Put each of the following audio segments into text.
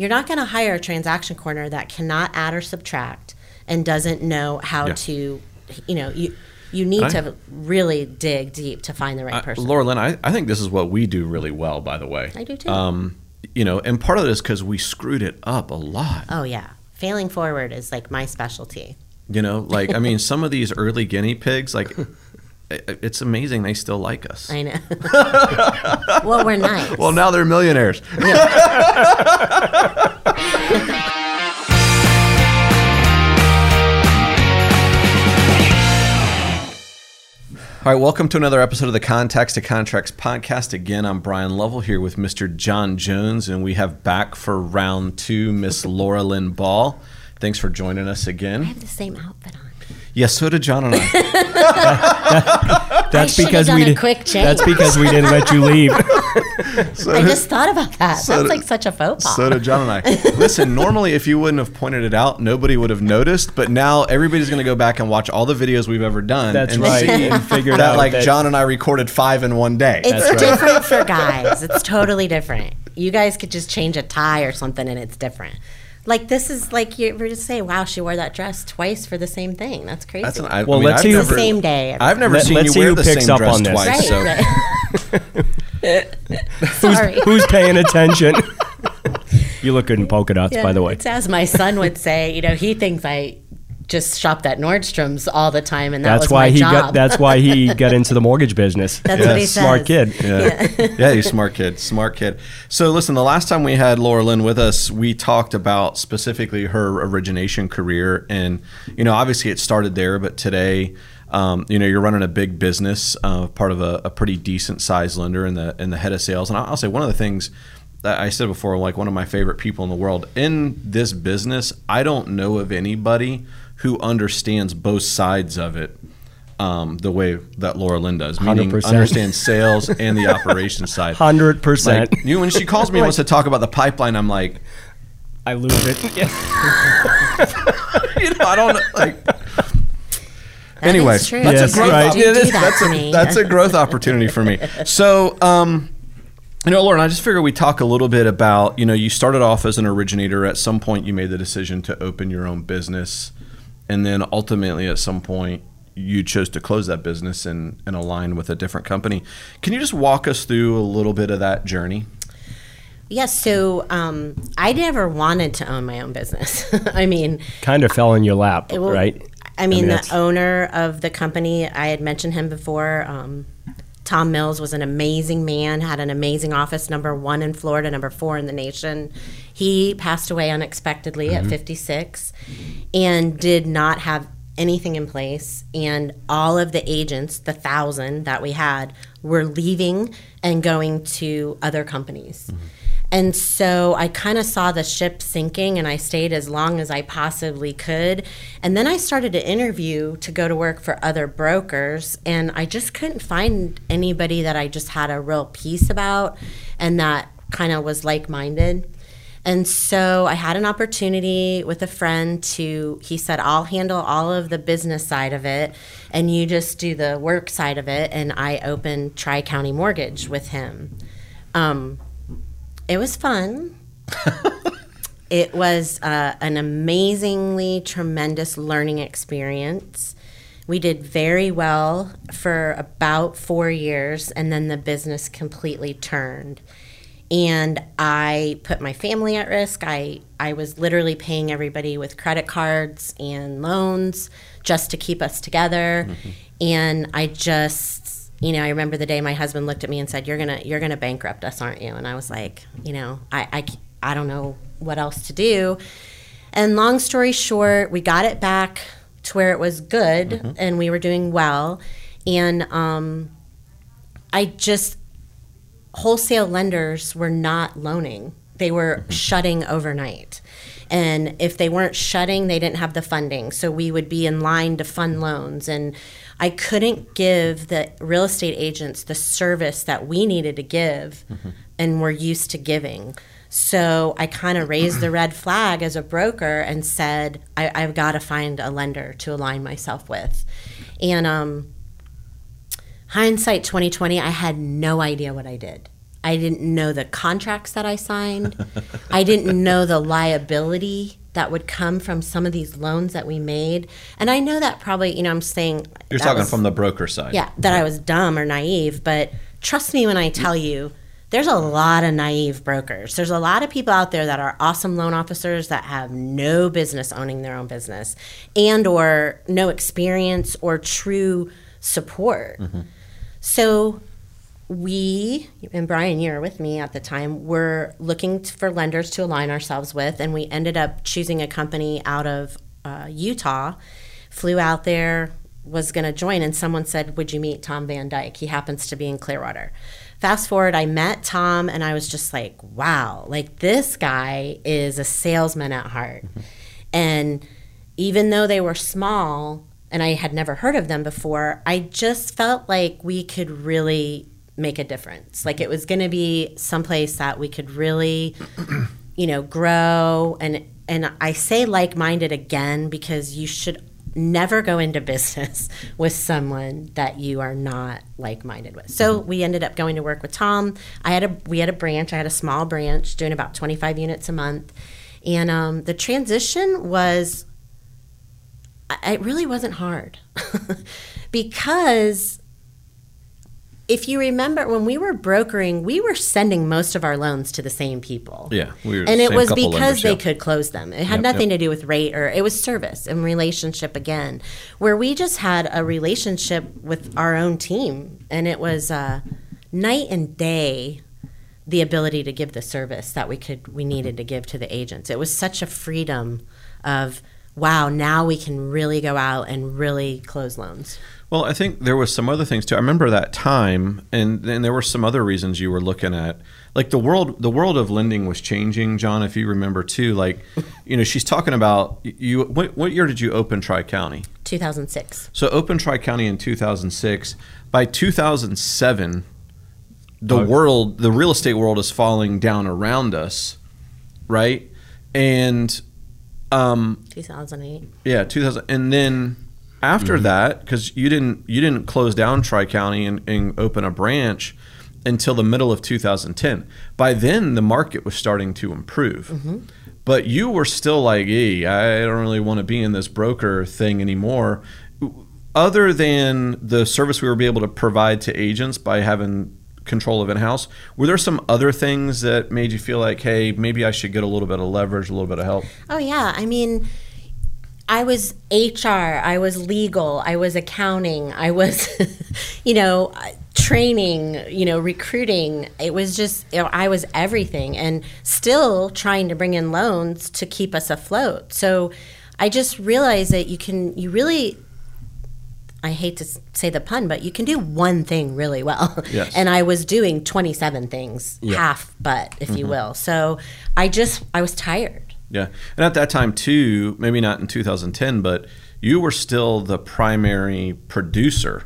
you're not going to hire a transaction coordinator that cannot add or subtract and doesn't know how Yeah. to, you know, you you need I- to really dig deep to find the right I- person. Laura Lynn, I, I think this is what we do really well, by the way. I do too. Um, you know, and part of it is because we screwed it up a lot. oh yeah, failing forward is like my specialty. You know, like, I mean, some of these early guinea pigs, like, i- it's amazing they still like us. I know. well, we're nice. Well, now they're millionaires. All right, welcome to another episode of the Contacts to Contracts podcast. Again, I'm Bryan Lovell here with Mr. John Jones, and we have back for round two Miss Loralynne Ball. Thanks for joining us again. I have the same outfit on. Yes, so did John and I. That's should've because done we a did. quick change. That's because we didn't let you leave. I just thought about that. so That's did- like such a faux pas. So did John and I. Listen, normally if you wouldn't have pointed it out, nobody would have noticed. But now everybody's going to go back and watch all the videos we've ever done. That's and right, See and figure that out like that- John and I recorded five in one day. it's That's right. different for guys. It's totally different. You guys could just change a tie or something, and it's different. Like this is like you were just say, "Wow, she wore that dress twice for the same thing." That's crazy. That's an, I, Well, I mean, let's I've see who- It's the same day. every I've never Let- seen let's you see wear who the picks same up dress on this. twice. Right, so right. Sorry. Who's paying attention? you look good in polka dots, by the way. It's as my son would say, you know, he thinks I just shopped at Nordstrom's all the time, and that That's was why my he job. got. That's why he got into the mortgage business. That's what he Smart says. kid. yeah, yeah, he's smart kid, smart kid. So listen, the last time we had Loralynne with us, we talked about specifically her origination career, and you know, obviously it started there, but today. Um, you know, you're running a big business, uh, part of a, a pretty decent sized lender, in the in the head of sales. And I'll say one of the things that I said before, like one of my favorite people in the world in this business. I don't know of anybody who understands both sides of it um, the way that Loralynne does, meaning 100%. understands sales and the operations side. Hundred percent. Like, you when she calls me and wants to talk about the pipeline, I'm like, I lose it. you know, I don't know, like. That anyway, is true. that's Yes, a growth. right. Do yeah, that's, that that's a that's a growth opportunity for me. So, um, you know, Lauren, I just figured we talk a little bit about you know you started off as an originator. At some point, you made the decision to open your own business, and then ultimately, at some point, you chose to close that business and, and align with a different company. Can you just walk us through a little bit of that journey? Yes, so um, I never wanted to own my own business. I mean, kind of fell in your lap, Well, right? I mean, that's- the owner of the company, I had mentioned him before. Um, Tom Mills was an amazing man, had an amazing office, number one in Florida, number four in the nation. He passed away unexpectedly at mm-hmm. 56 and did not have anything in place. And all of the agents, the thousand that we had, were leaving and going to other companies. Mm-hmm. And so I kind of saw the ship sinking and I stayed as long as I possibly could. And then I started to interview to go to work for other brokers and I just couldn't find anybody that I just had a real peace about and that kind of was like minded. And so I had an opportunity with a friend to, he said, I'll handle all of the business side of it and you just do the work side of it. And I opened Tri County Mortgage with him. Um, it was fun. it was uh, an amazingly tremendous learning experience. We did very well for about four years, and then the business completely turned. And I put my family at risk. I, I was literally paying everybody with credit cards and loans just to keep us together. And I just, you know, I remember the day my husband looked at me and said, "You're gonna, you're gonna bankrupt us, aren't you?" And I was like, you know, I, I, I don't know what else to do. And long story short, we got it back to where it was good, and we were doing well. And um, I just wholesale lenders were not loaning. They were shutting overnight. And if they weren't shutting, they didn't have the funding. So we would be in line to fund loans. And I couldn't give the real estate agents the service that we needed to give and were used to giving. So I kind of raised the red flag as a broker and said, I, I've got to find a lender to align myself with. And um, hindsight 2020 i had no idea what i did I didn't know the contracts that I signed. I didn't know the liability that would come from some of these loans that we made. And I know that probably, you know, I'm saying You're talking was- from the broker side. yeah, that I was dumb or naive, but trust me when I tell you, there's a lot of naive brokers. There's a lot of people out there that are awesome loan officers that have no business owning their own business and or no experience or true support. Mm-hmm. So we and Bryan, you were with me at the time. Were looking for lenders to align ourselves with, and we ended up choosing a company out of uh, Utah. Flew out there, was going to join, and someone said, "Would you meet Tom VanDyk? He happens to be in Clearwater." Fast forward, I met Tom, and I was just like, "Wow! Like this guy is a salesman at heart." And even though they were small and I had never heard of them before, I just felt like we could really make a difference. Like it was going to be someplace that we could really, you know, grow and and I say like-minded again because you should never go into business with someone that you are not like-minded with. So we ended up going to work with Tom. I had a we had a branch. I had a small branch doing about 25 units a month. And um, the transition was it really wasn't hard because if you remember when we were brokering, we were sending most of our loans to the same people. Yeah, we were and it was because lenders, they yeah. could close them. It had Yep, nothing yep. to do with rate or it was service and relationship again, where we just had a relationship with our own team, and it was uh, night and day the ability to give the service that we could we needed to give to the agents. It was such a freedom of wow, now we can really go out and really close loans. Well, I think there was some other things too. I remember that time, and and there were some other reasons you were looking at, like the world. The world of lending was changing, John. If you remember too, like, you know, she's talking about you. What, what year did you open Tri County? 2006. So open Tri County in 2006. By 2007, the world, the real estate world, is falling down around us, right? And um, 2008. yeah, 2000, and then after mm-hmm. that, because you didn't you didn't close down Tri County and, and open a branch until the middle of 2010. By then, the market was starting to improve, mm-hmm. but you were still like, "Hey, I don't really want to be in this broker thing anymore." Other than the service we were able to provide to agents by having control of in-house, were there some other things that made you feel like, "Hey, maybe I should get a little bit of leverage, a little bit of help"? Oh yeah, I mean, I was HR, I was legal, I was accounting, I was, you know, uh, training, you know, recruiting. It was just you know, I was everything, and still trying to bring in loans to keep us afloat. So I just realized that you can, you really. I hate to say the pun, but you can do one thing really well. Yes. And I was doing 27 things, half but, if you mm-hmm. will. So I just, I was tired. Yeah, and at that time too, maybe not in 2010, but you were still the primary producer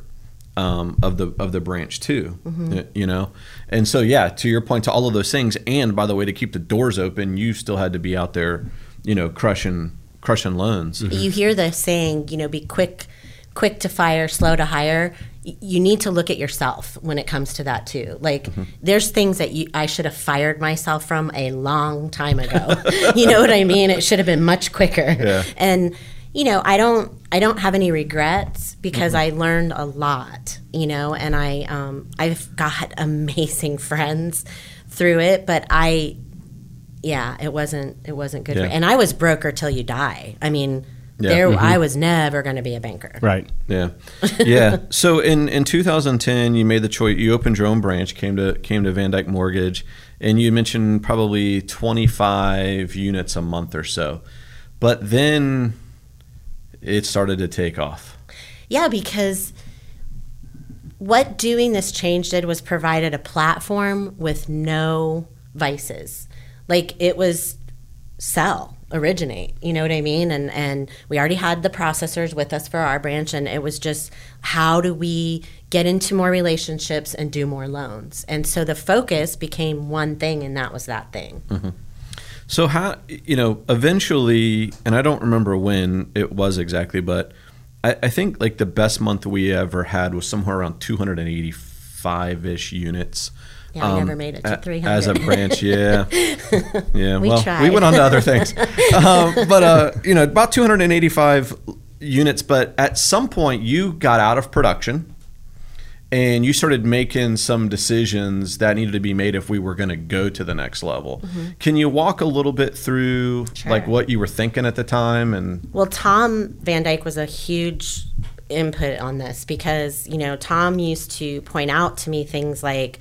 um, of the of the branch too. y- You know, and so yeah, to your point, to all of those things, and by the way, to keep the doors open, you still had to be out there, you know, crushing crushing loans. you hear the saying, you know, be quick, quick to fire, slow to hire. You need to look at yourself when it comes to that too. Like, there's things that you I should have fired myself from a long time ago. you know what I mean? It should have been much quicker. Yeah. And you know, I don't I don't have any regrets because I learned a lot. You know, and I um, I've got amazing friends through it, but I yeah, it wasn't it wasn't good. Yeah. For, and I was broker till you die. I mean, Yeah. there mm-hmm. I was never going to be a banker. Right. Yeah, yeah. So in, in 2010, you made the choice. You opened your own branch, came to came to VanDyk Mortgage, and you mentioned probably 25 units a month or so. But then it started to take off. Yeah, because what doing this change did was provided a platform with no vices. Like it was sell, originate, you know what I mean? And and we already had the processors with us for our branch and it was just how do we get into more relationships and do more loans. And so the focus became one thing and that was that thing. Mm-hmm. So how you know eventually, and I don't remember when it was exactly, but I, I think like the best month we ever had was somewhere around 285 ish units Yeah, I never made it to 300. as a branch. Yeah, yeah. We well, we went on to other things, um, but uh, you know, about 285 units. But at some point, you got out of production, and you started making some decisions that needed to be made if we were going to go to the next level. Can you walk a little bit through Mm-hmm. Sure. like what you were thinking at the time and? Well, Tom VanDyk was a huge input on this because, you know, Tom used to point out to me things like,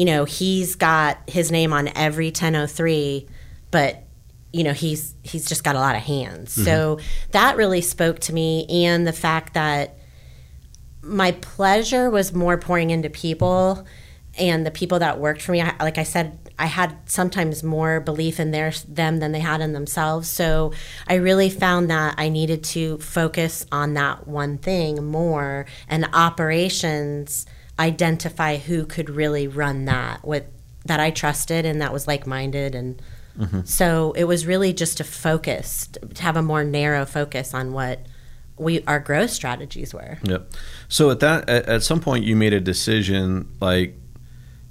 you know, he's got his name on every 1003, but you know, he's he's just got a lot of hands. So mm-hmm. that really spoke to me and the fact that my pleasure was more pouring into people and the people that worked for me. I, like i said i had sometimes more belief in their them than they had in themselves. So i really found that i needed to focus on that one thing more and operations identify who could really run that with that i trusted and that was like-minded and so it was really just to focus to have a more narrow focus on what we our growth strategies were Yep. So at that, at, at some point, you made a decision like,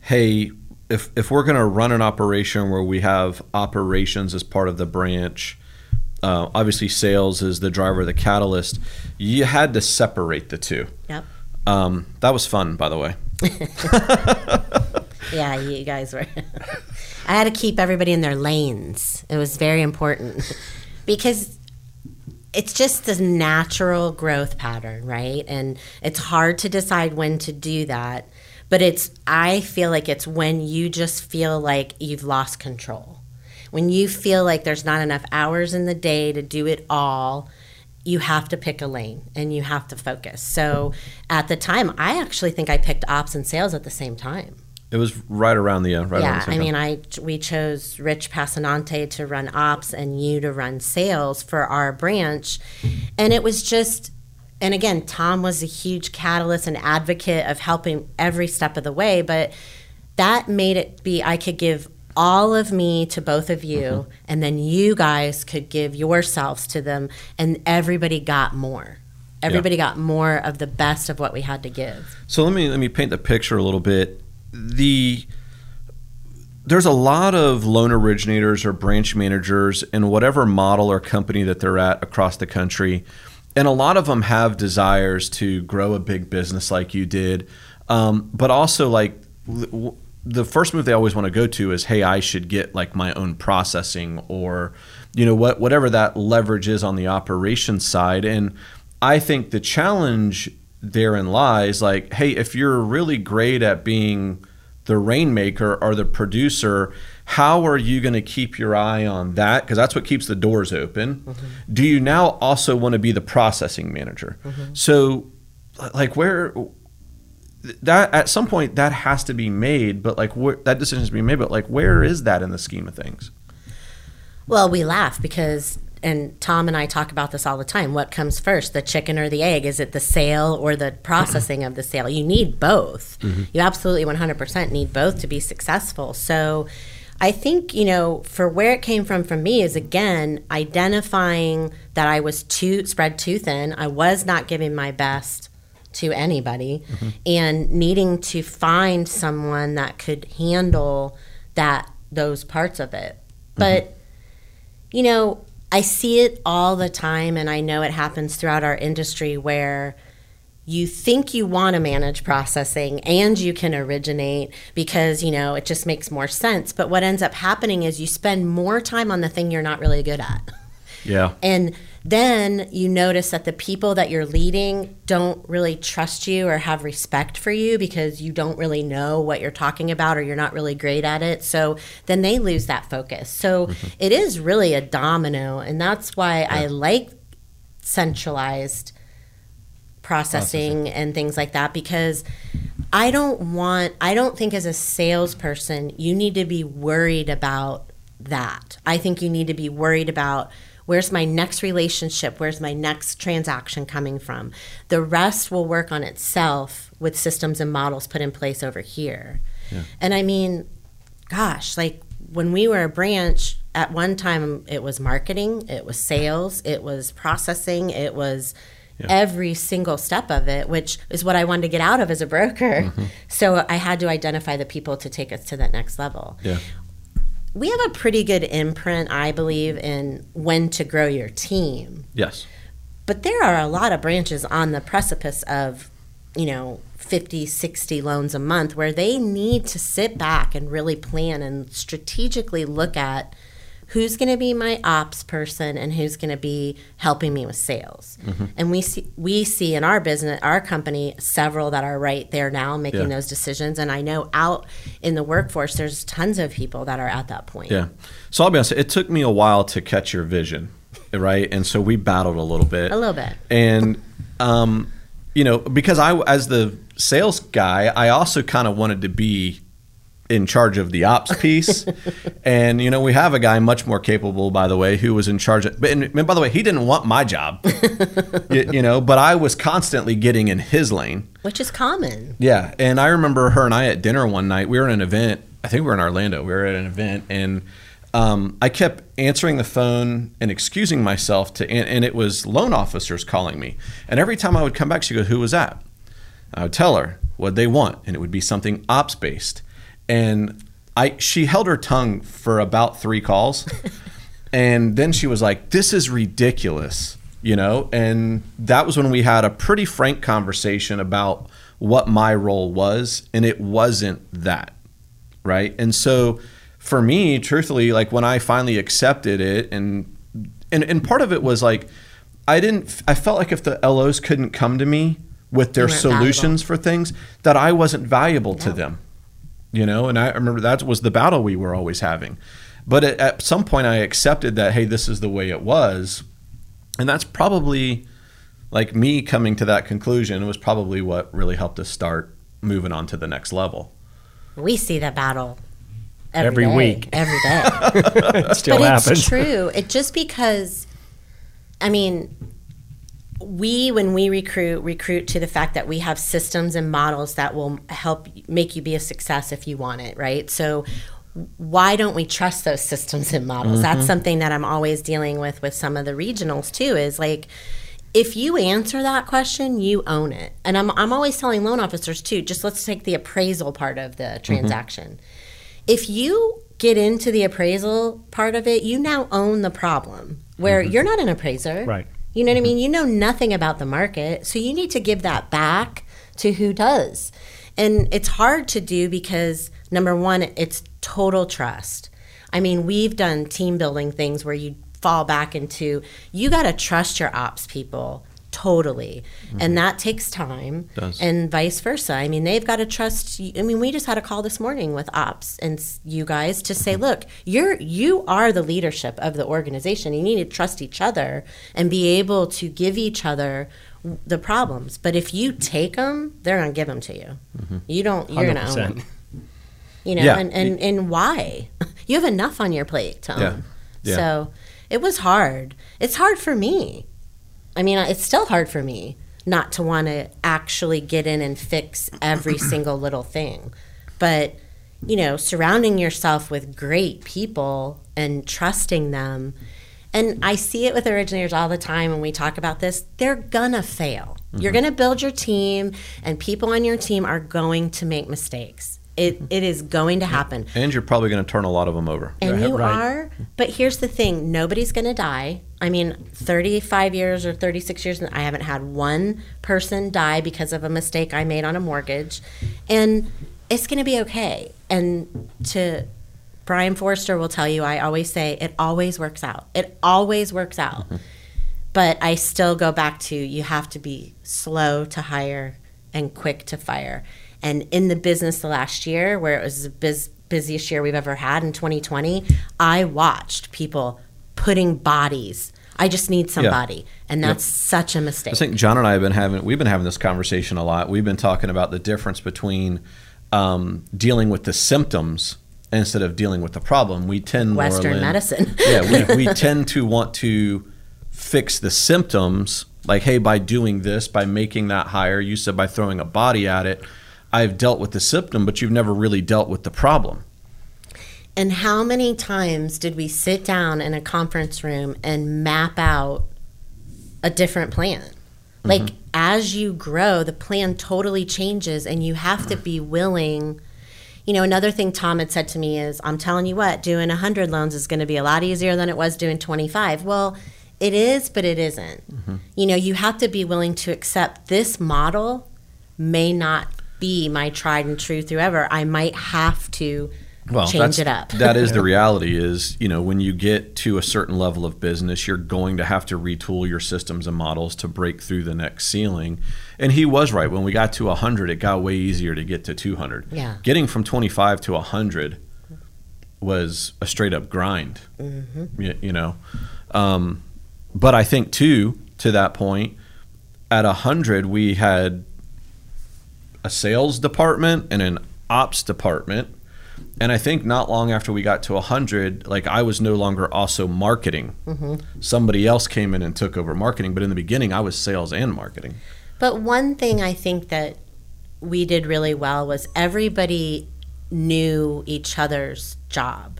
hey, if if we're going to run an operation where we have operations as part of the branch, uh, obviously sales is the driver, the catalyst. You had to separate the two. yep Um, that was fun, by the way. Yeah, you guys were. I had to keep everybody in their lanes. It was very important because it's just the natural growth pattern, right? And it's hard to decide when to do that. But it's, I feel like it's when you just feel like you've lost control. When you feel like there's not enough hours in the day to do it all, you have to pick a lane and you have to focus. So at the time, I actually think I picked ops and sales at the same time It was right around the uh, right yeah, the I mean, I we chose Rich Passanante to run ops and you to run sales for our branch, and it was just. And again, Tom was a huge catalyst and advocate of helping every step of the way, but that made it be I could give all of me to both of you, Mm-hmm. and then you guys could give yourselves to them, and everybody got more. Everybody got more of the best of what we had to give. So let me let me paint the picture a little bit. The there's a lot of loan originators or branch managers in whatever model or company that they're at across the country, and a lot of them have desires to grow a big business like you did, um, but also like the first move they always want to go to is, hey, I should get like my own processing or you know what whatever that leverage is on the operations side, and I think the challenge therein lies like, hey, if you're really great at being the rainmaker or the producer, how are you going to keep your eye on that? Because that's what keeps the doors open. Mm-hmm. Do you now also want to be the processing manager? Mm-hmm. So, like, where that at some point that has to be made, but like, where, that decision has to be made, but like, where is that in the scheme of things? Well, we laugh because, and Tom and I talk about this all the time. What comes first, the chicken or the egg? Is it the sale or the processing of the sale? You need both. Mm-hmm. You absolutely 100% need both to be successful. So I think, you know, for where it came from from me is again, identifying that I was too spread too thin. I was not giving my best to anybody and needing to find someone that could handle that those parts of it. But you know, I see it all the time, and I know it happens throughout our industry where you think you want to manage processing and you can originate because, you know, it just makes more sense. But what ends up happening is you spend more time on the thing you're not really good at. Yeah. And then you notice that the people that you're leading don't really trust you or have respect for you because you don't really know what you're talking about or you're not really great at it. So then they lose that focus. So mm-hmm. it is really a domino. And that's why I like centralized processing and things like that because I don't want, I don't think as a salesperson, you need to be worried about that. I think you need to be worried about where's my next relationship, where's my next transaction coming from. The rest will work on itself with systems and models put in place over here. And I mean, gosh, like when we were a branch, at one time it was marketing, it was sales, it was processing, it was every single step of it, which is what I wanted to get out of as a broker. Mm-hmm. So I had to identify the people to take us to that next level. Yeah. We have a pretty good imprint, I believe, in when to grow your team. Yes. But there are a lot of branches on the precipice of, you know, 50, 60 loans a month where they need to sit back and really plan and strategically look at who's going to be my ops person and who's going to be helping me with sales. And we see we see in our business, our company, several that are right there now making Yeah. those decisions and I know out in the workforce there's tons of people that are at that point. Yeah. So I'll be honest, it took me a while to catch your vision, right? And so we battled a little bit. A little bit. And, um, you know, because I, as the sales guy, I also kind of wanted to be in charge of the ops piece. and, you know, we have a guy much more capable, by the way, who was in charge of, but, and, and by the way, he didn't want my job, you, you know, but I was constantly getting in his lane. Which is common. Yeah, and I remember her and I at dinner one night. We were at an event. I think we were in Orlando. We were at an event, and um, I kept answering the phone and excusing myself to, and, and it was loan officers calling me. And every time I would come back, she goes, "Who was that?" I would tell her what they want, and it would be something ops based. And I, she held her tongue for about three calls, and then she was like, "This is ridiculous," you know. And that was when we had a pretty frank conversation about what my role was, and it wasn't that, right? And so, for me, truthfully, like when I finally accepted it, and and and part of it was like, I didn't. I felt like if the LOs couldn't come to me with their weren't valuable. solutions for things, that I wasn't valuable to them you know and i remember that was the battle we were always having but at, at some point i accepted that hey this is the way it was and that's probably like me coming to that conclusion was probably what really helped us start moving on to the next level We see the battle Every day, week. Every day. It still but happens. it's true. It just because, I mean, we when we recruit recruit to the fact that we have systems and models that will help make you be a success if you want it, right? So why don't we trust those systems and models? That's mm-hmm. something that I'm always dealing with with some of the regionals too. Is like. If you answer that question, you own it. And I'm, I'm always telling loan officers too, just let's take the appraisal part of the mm-hmm. transaction if you get into the appraisal part of it, you now own the problem where mm-hmm. you're not an appraiser. Right. You know what I mm-hmm. mean? You know nothing about the market. So you need to give that back to who does. And it's hard to do because, number one, it's total trust. I mean, we've done team building things where you fall back into you got to trust your ops people totally. And mm-hmm. that takes time Does. and vice versa. I mean, they've got to trust. You. I mean, we just had a call this morning with ops and you guys to say, mm-hmm. look, you're you are the leadership of the organization. You need to trust each other and be able to give each other the problems. But if you take them, they're gonna give them to you. Mm-hmm. You don't. You're gonna own them. You know, Yeah. and, and and why? You have enough on your plate to own. Yeah. Yeah. So it was hard. It's hard for me. I mean, it's still hard for me not to want to actually get in and fix every single little thing. But, you know, surrounding yourself with great people and trusting them. And I see it with originators all the time when we talk about this. They're gonna fail. You're mm-hmm. gonna build your team, and people on your team are going to make mistakes. It, it is going to happen. and you're probably going to turn a lot of them over And you right. are, but here's the thing: nobody's going to die. I mean, 35 years or 36 years, and I haven't had one person die because of a mistake I made on a mortgage, and it's going to be okay. And to Brian Forrester will tell you, I always say it always works out. It always works out. Mm-hmm. But I still go back to you have to be slow to hire and quick to fire. And in the business the last year, where it was the biz- busiest year we've ever had in 2020, I watched people putting bodies. I just need somebody, and that's such a mistake. I think John and I have been having we've been having this conversation a lot. We've been talking about the difference between um, dealing with the symptoms instead of dealing with the problem. We tend Western medicine. yeah, we, we tend to want to fix the symptoms. Like, hey, by doing this, by making that higher, you said by throwing a body at it, I've dealt with the symptom, but you've never really dealt with the problem. And how many times did we sit down in a conference room and map out a different plan? Like Mm-hmm. as you grow, the plan totally changes and you have to be willing. You know, another thing Tom had said to me is, I'm telling you what, doing 100 loans is going to be a lot easier than it was doing 25. Well, it is, but it isn't. Mm-hmm. You know, you have to be willing to accept this model may not be my tried and true through ever. I might have to change that's- it up. that is the reality is, you know, when you get to a certain level of business, you're going to have to retool your systems and models to break through the next ceiling. And he was right. When we got to 100, it got way easier to get to 200. Yeah. Getting from 25 to 100 was a straight up grind, Mm-hmm. you, you know. Um, but I think, too, to that point, at 100, we had a sales department and an ops department. And I think not long after we got to 100, like I was no longer also marketing. Mm-hmm. Somebody else came in and took over marketing. But in the beginning, I was sales and marketing. But one thing I think that we did really well was everybody knew each other's job.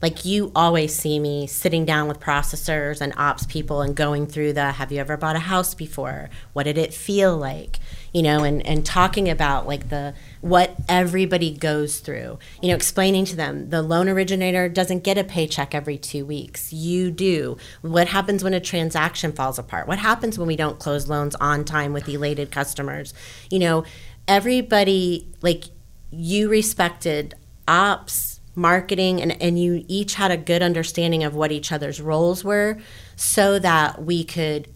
Like you always see me sitting down with processors and ops people and going through the have you ever bought a house before? What did it feel like? You know, and, and talking about like the what everybody goes through. You know, explaining to them the loan originator doesn't get a paycheck every two weeks. You do. What happens when a transaction falls apart? What happens when we don't close loans on time with elated customers? You know, everybody like you respected ops marketing and, and you each had a good understanding of what each other's roles were so that we could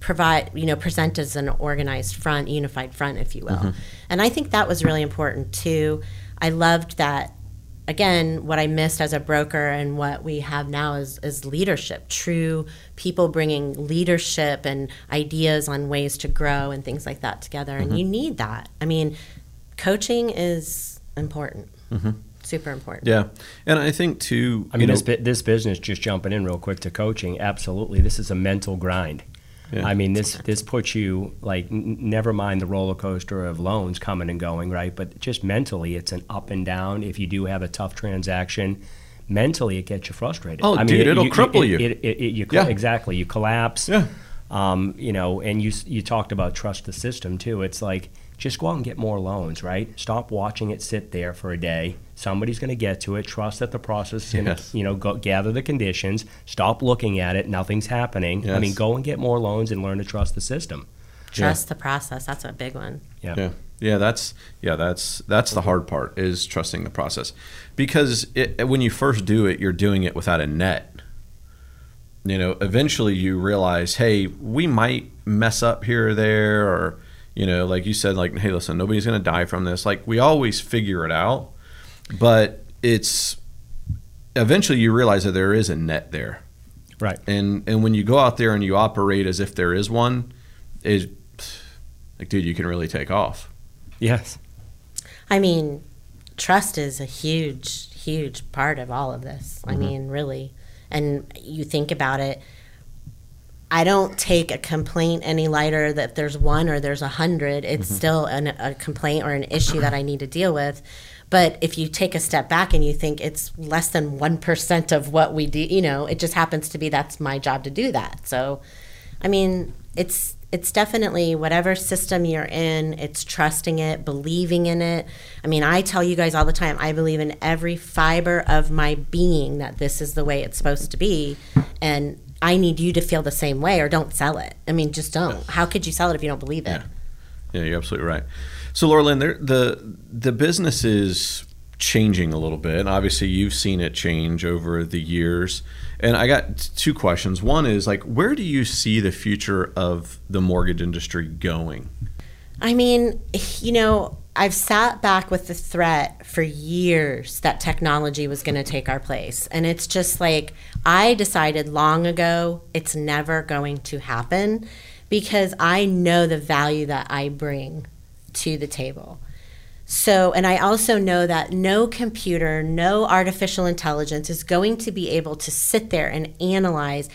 provide you know present as an organized front unified front if you will. Mm-hmm. And i think that was really important too. I loved that again what i missed as a broker and what we have now is, is leadership true people bringing leadership and ideas on ways to grow and things like that together. And you mm-hmm. need that. I mean coaching is important. Mm-hmm. Super important. Yeah. And I think, too, I mean, know, this this business just jumping in real quick to coaching. Absolutely, this is a mental grind. Yeah. I mean, this this puts you like n- never mind the roller coaster of loans coming and going, right? But just mentally, it's an up and down. If you do have a tough transaction, mentally it gets you frustrated. Oh, I dude, it'll cripple it- you. It, it, it, you Yeah. exactly. You collapse. Yeah. Um, you know, and you you talked about trust the system too. It's like just go out and get more loans, right? Stop watching it sit there for a day. Somebody's going to get to it. Trust that the process is going to, Yes. you know, go, gather the conditions. Stop looking at it. Nothing's happening. Yes. I mean, go and get more loans and learn to trust the system. trust the process that's a big one Yeah. Yeah, yeah, that's yeah, that's that's the hard part is trusting the process, because it, when you first do it, you're doing it without a net. You know, eventually you realize, hey, we might mess up here or there, or you know, like you said, like, hey, listen, nobody's gonna die from this. Like we always figure it out, but it's eventually you realize that there is a net there, Right. and and when you go out there and you operate as if there is one, is like, dude, you can really take off. Yes. I mean, trust is a huge, huge part of all of this. I mm-hmm. mean, really. And you think about it, I don't take a complaint any lighter that there's one or there's a hundred. It's mm-hmm. still an, a complaint or an issue that I need to deal with. But if you take a step back and you think it's less than 1% of what we do, you know, it just happens to be that's my job to do that. So, I mean, it's it's definitely whatever system you're in, it's trusting it, believing in it. I mean, I tell you guys all the time, I believe in every fiber of my being that this is the way it's supposed to be. And I need you to feel the same way or don't sell it. I mean, just don't. How could you sell it if you don't believe it? Yeah. Yeah, you're absolutely right. So, Loralynne, there, the the business is changing a little bit. Obviously, you've seen it change over the years. And I got two questions. One is like, where do you see the future of the mortgage industry going? I mean, you know, I've sat back with the threat for years that technology was going to take our place. And it's just like, I decided long ago it's never going to happen because I know the value that I bring to the table. So, and I also know that no computer, no artificial intelligence is going to be able to sit there and analyze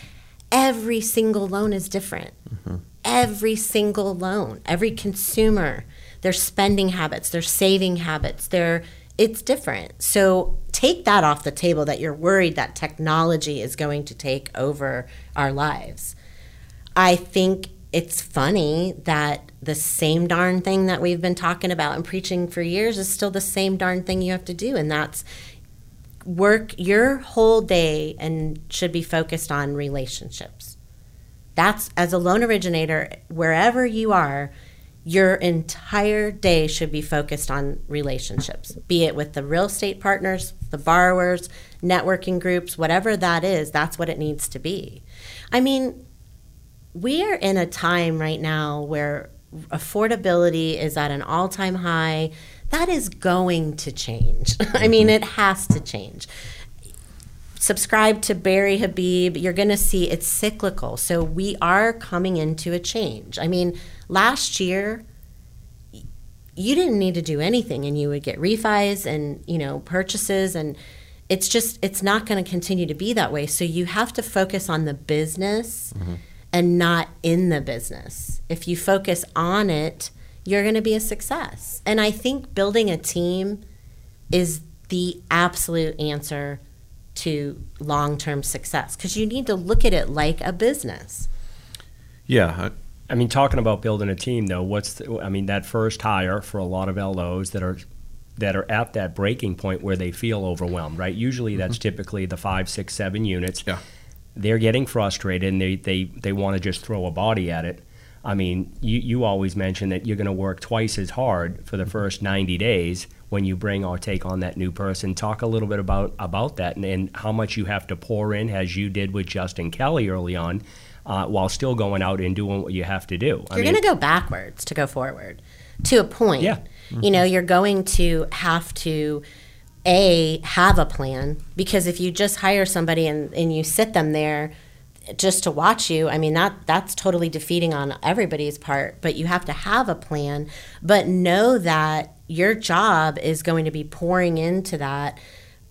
every single loan is different. Mm-hmm. Every single loan, every consumer, their spending habits, their saving habits, their it's different. So take that off the table that you're worried that technology is going to take over our lives. I think it's funny that the same darn thing that we've been talking about and preaching for years is still the same darn thing you have to do and that's work your whole day and should be focused on relationships that's as a loan originator wherever you are your entire day should be focused on relationships be it with the real estate partners the borrowers networking groups whatever that is that's what it needs to be. I mean we are in a time right now where affordability is at an all-time high. That is going to change. I mean it has to change. Subscribe to Barry Habib, you're going to see it's cyclical. So we are coming into a change. I mean, last year you didn't need to do anything and you would get refis and, you know, purchases and it's just it's not going to continue to be that way. So you have to focus on the business mm-hmm. and not in the business. If you focus on it, you're going to be a success. And I think building a team is the absolute answer to long term success because you need to look at it like a business. Yeah. I mean, talking about building a team, though, what's the, I mean that first hire for a lot of LOs that are that are at that breaking point where they feel overwhelmed, right? Usually, mm-hmm. that's typically the five, six, seven units. Yeah. They're getting frustrated and they they, they want to just throw a body at it. I mean, you, you always mention that you're going to work twice as hard for the mm-hmm. first 90 days when you bring or take on that new person. Talk a little bit about about that and, and how much you have to pour in, as you did with Justin Kelly early on, uh, while still going out and doing what you have to do. You're going to go backwards to go forward to a point. Yeah. Mm-hmm. You know, you're going to have to a have a plan because if you just hire somebody and, and you sit them there just to watch you i mean that that's totally defeating on everybody's part but you have to have a plan but know that your job is going to be pouring into that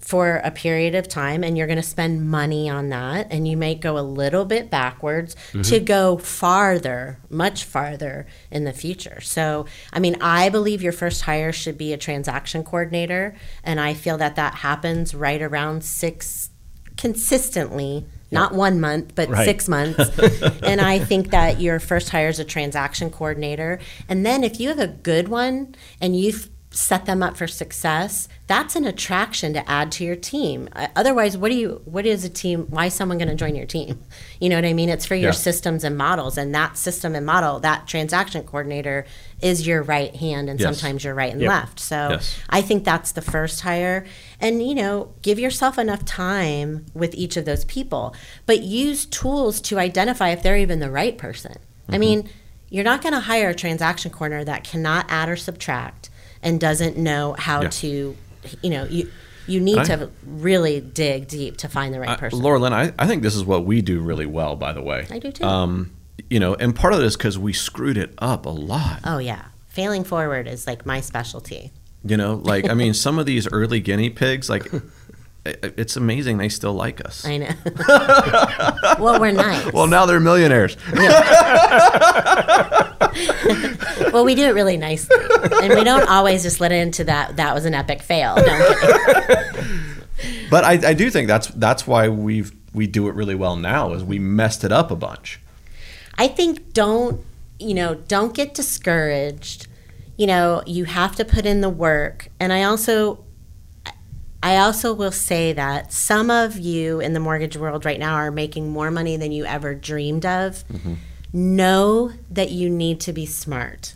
for a period of time and you're going to spend money on that and you may go a little bit backwards mm-hmm. to go farther much farther in the future so i mean i believe your first hire should be a transaction coordinator and i feel that that happens right around six consistently not one month, but right. six months. and I think that your first hire is a transaction coordinator. And then if you have a good one and you've set them up for success, that's an attraction to add to your team. Uh, otherwise, what do you what is a team why is someone going to join your team? You know what I mean? It's for your yeah. systems and models and that system and model, that transaction coordinator is your right hand and yes. sometimes your right and yep. left. So yes. I think that's the first hire and you know, give yourself enough time with each of those people, but use tools to identify if they're even the right person. Mm-hmm. I mean, you're not going to hire a transaction coordinator that cannot add or subtract and doesn't know how yeah. to, you know, you you need to really dig deep to find the right person. Laura Lynn, I, I think this is what we do really well, by the way. I do too. Um, you know, and part of it is because we screwed it up a lot. Oh, yeah. Failing forward is like my specialty. You know, like, I mean, some of these early guinea pigs, like, it's amazing they still like us. I know. well, we're nice. Well, now they're millionaires. well, we do it really nicely, and we don't always just let it into that. That was an epic fail. but I, I do think that's that's why we we do it really well now. Is we messed it up a bunch. I think don't you know don't get discouraged. You know you have to put in the work, and I also I also will say that some of you in the mortgage world right now are making more money than you ever dreamed of. Mm-hmm. Know that you need to be smart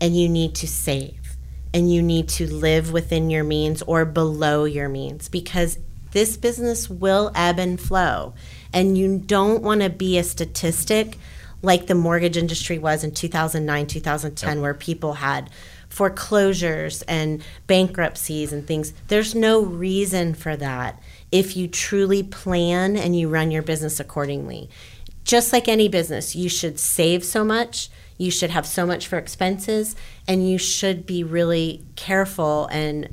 and you need to save and you need to live within your means or below your means because this business will ebb and flow. And you don't want to be a statistic like the mortgage industry was in 2009, 2010, yep. where people had foreclosures and bankruptcies and things. There's no reason for that if you truly plan and you run your business accordingly. Just like any business, you should save so much, you should have so much for expenses, and you should be really careful and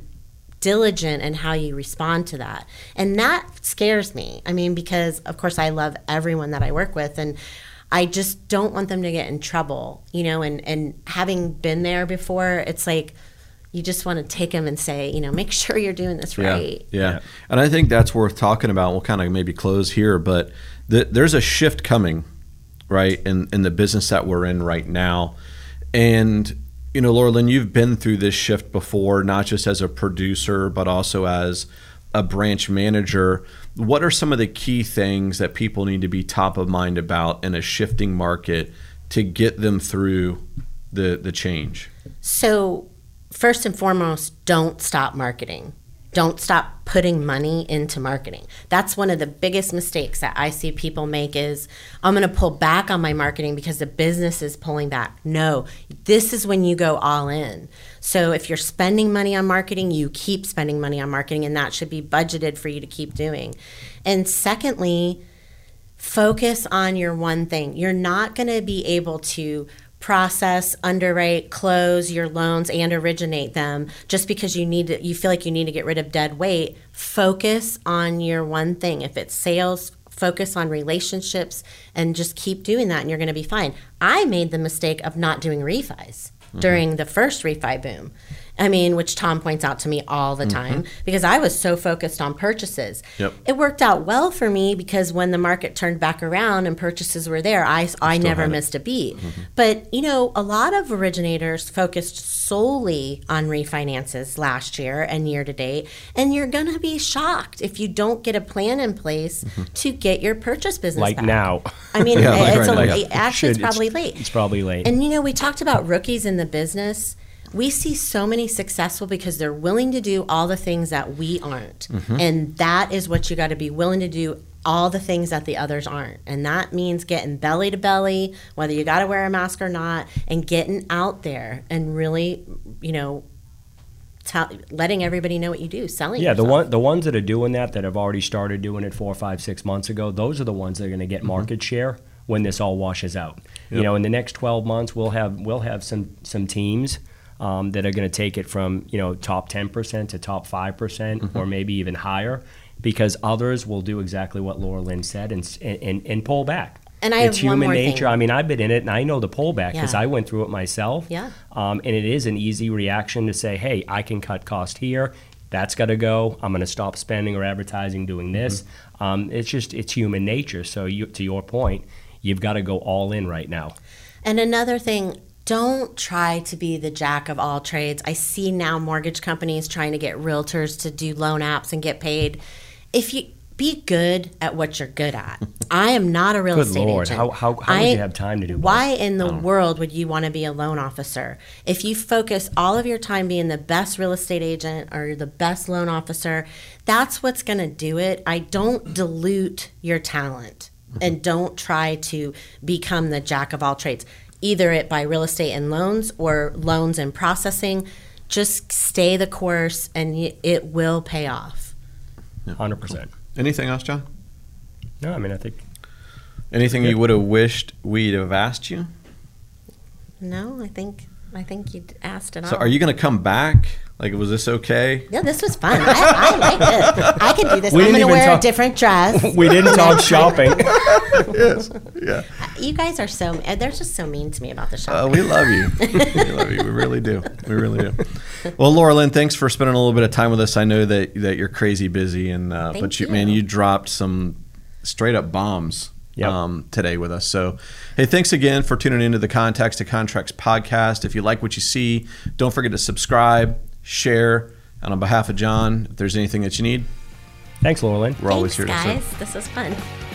diligent in how you respond to that. And that scares me. I mean, because of course I love everyone that I work with and I just don't want them to get in trouble, you know, and, and having been there before, it's like you just want to take them and say, you know, make sure you're doing this right. Yeah. yeah. And I think that's worth talking about. We'll kind of maybe close here, but the, there's a shift coming right? In in the business that we're in right now, and you know, Loralynne, you've been through this shift before, not just as a producer, but also as a branch manager. What are some of the key things that people need to be top of mind about in a shifting market to get them through the the change? So, first and foremost, don't stop marketing. Don't stop putting money into marketing. That's one of the biggest mistakes that I see people make is I'm going to pull back on my marketing because the business is pulling back. No, this is when you go all in. So if you're spending money on marketing, you keep spending money on marketing and that should be budgeted for you to keep doing. And secondly, focus on your one thing. You're not going to be able to process, underwrite, close your loans and originate them just because you need to, you feel like you need to get rid of dead weight. Focus on your one thing. If it's sales, focus on relationships and just keep doing that and you're going to be fine. I made the mistake of not doing refis. During the first refi boom. I mean, which Tom points out to me all the time mm-hmm. because I was so focused on purchases. Yep. It worked out well for me because when the market turned back around and purchases were there, I, I never missed a beat. Mm-hmm. But, you know, a lot of originators focused solely on refinances last year and year to date. And you're going to be shocked if you don't get a plan in place mm-hmm. to get your purchase business like back. now. I mean, yeah, it's right a, actually, it's probably it's, late. It's probably late. And, you know, we talked about rookies in the business we see so many successful because they're willing to do all the things that we aren't. Mm-hmm. And that is what you got to be willing to do all the things that the others aren't. And that means getting belly to belly, whether you got to wear a mask or not, and getting out there and really, you know, tell, letting everybody know what you do, selling. Yeah, yourself. the one the ones that are doing that that have already started doing it four, five, six months ago, those are the ones that are going to get mm-hmm. market share when this all washes out. Yep. You know, in the next 12 months, we'll have we'll have some some teams um, that are going to take it from you know top 10% to top 5% mm hmm or maybe even higher because others will do exactly what Laura Lynn said and, and, and pull back. And I it's have human one more nature. Thing. I mean, I've been in it, and I know the pullback because Yeah. I went through it myself. Yeah. Um, and it is an easy reaction to say, "Hey, I can cut cost here. That's got to go. I'm going to stop spending or advertising doing this." Um, it's just it's human nature. So you, to your point, you've got to go all in right now. And another thing, don't try to be the jack of all trades. I see now mortgage companies trying to get realtors to do loan apps and get paid. If you be good at what you're good at. I am not a real Good estate Lord, agent. how, how, how I- would you have time to do both? Why in the world would you want to be a loan officer? If you focus all of your time being the best real estate agent or the best loan officer, that's what's going to do it. I don't dilute your talent mm-hmm. and don't try to become the jack of all trades, either it by real estate and loans or loans and processing. Just stay the course and it will pay off. Hundred percent. Anything else, John? No, I mean I think Anything you would have wished we'd have asked you? No, I think I think you asked it all. So, are you going to come back? Like, was this okay? Yeah, this was fun. I, I like this. I can do this. We I'm didn't going to wear talk- a different dress. we didn't talk shopping. yes. Yeah. You guys are so. They're just so mean to me about the Uh, shopping. we love you. we love you. We really do. We really do. Well, Loralynne, thanks for spending a little bit of time with us. I know that that you're crazy busy, and uh, Thank but you, man, you. you dropped some straight up bombs Yep. um, today with us. So, hey, thanks again for tuning into the Contacts to Contracts podcast. If you like what you see, don't forget to subscribe, share, and on behalf of John, if there's anything that you need, Thanks, Laura we're always here Thanks, to guys. serve. This was fun.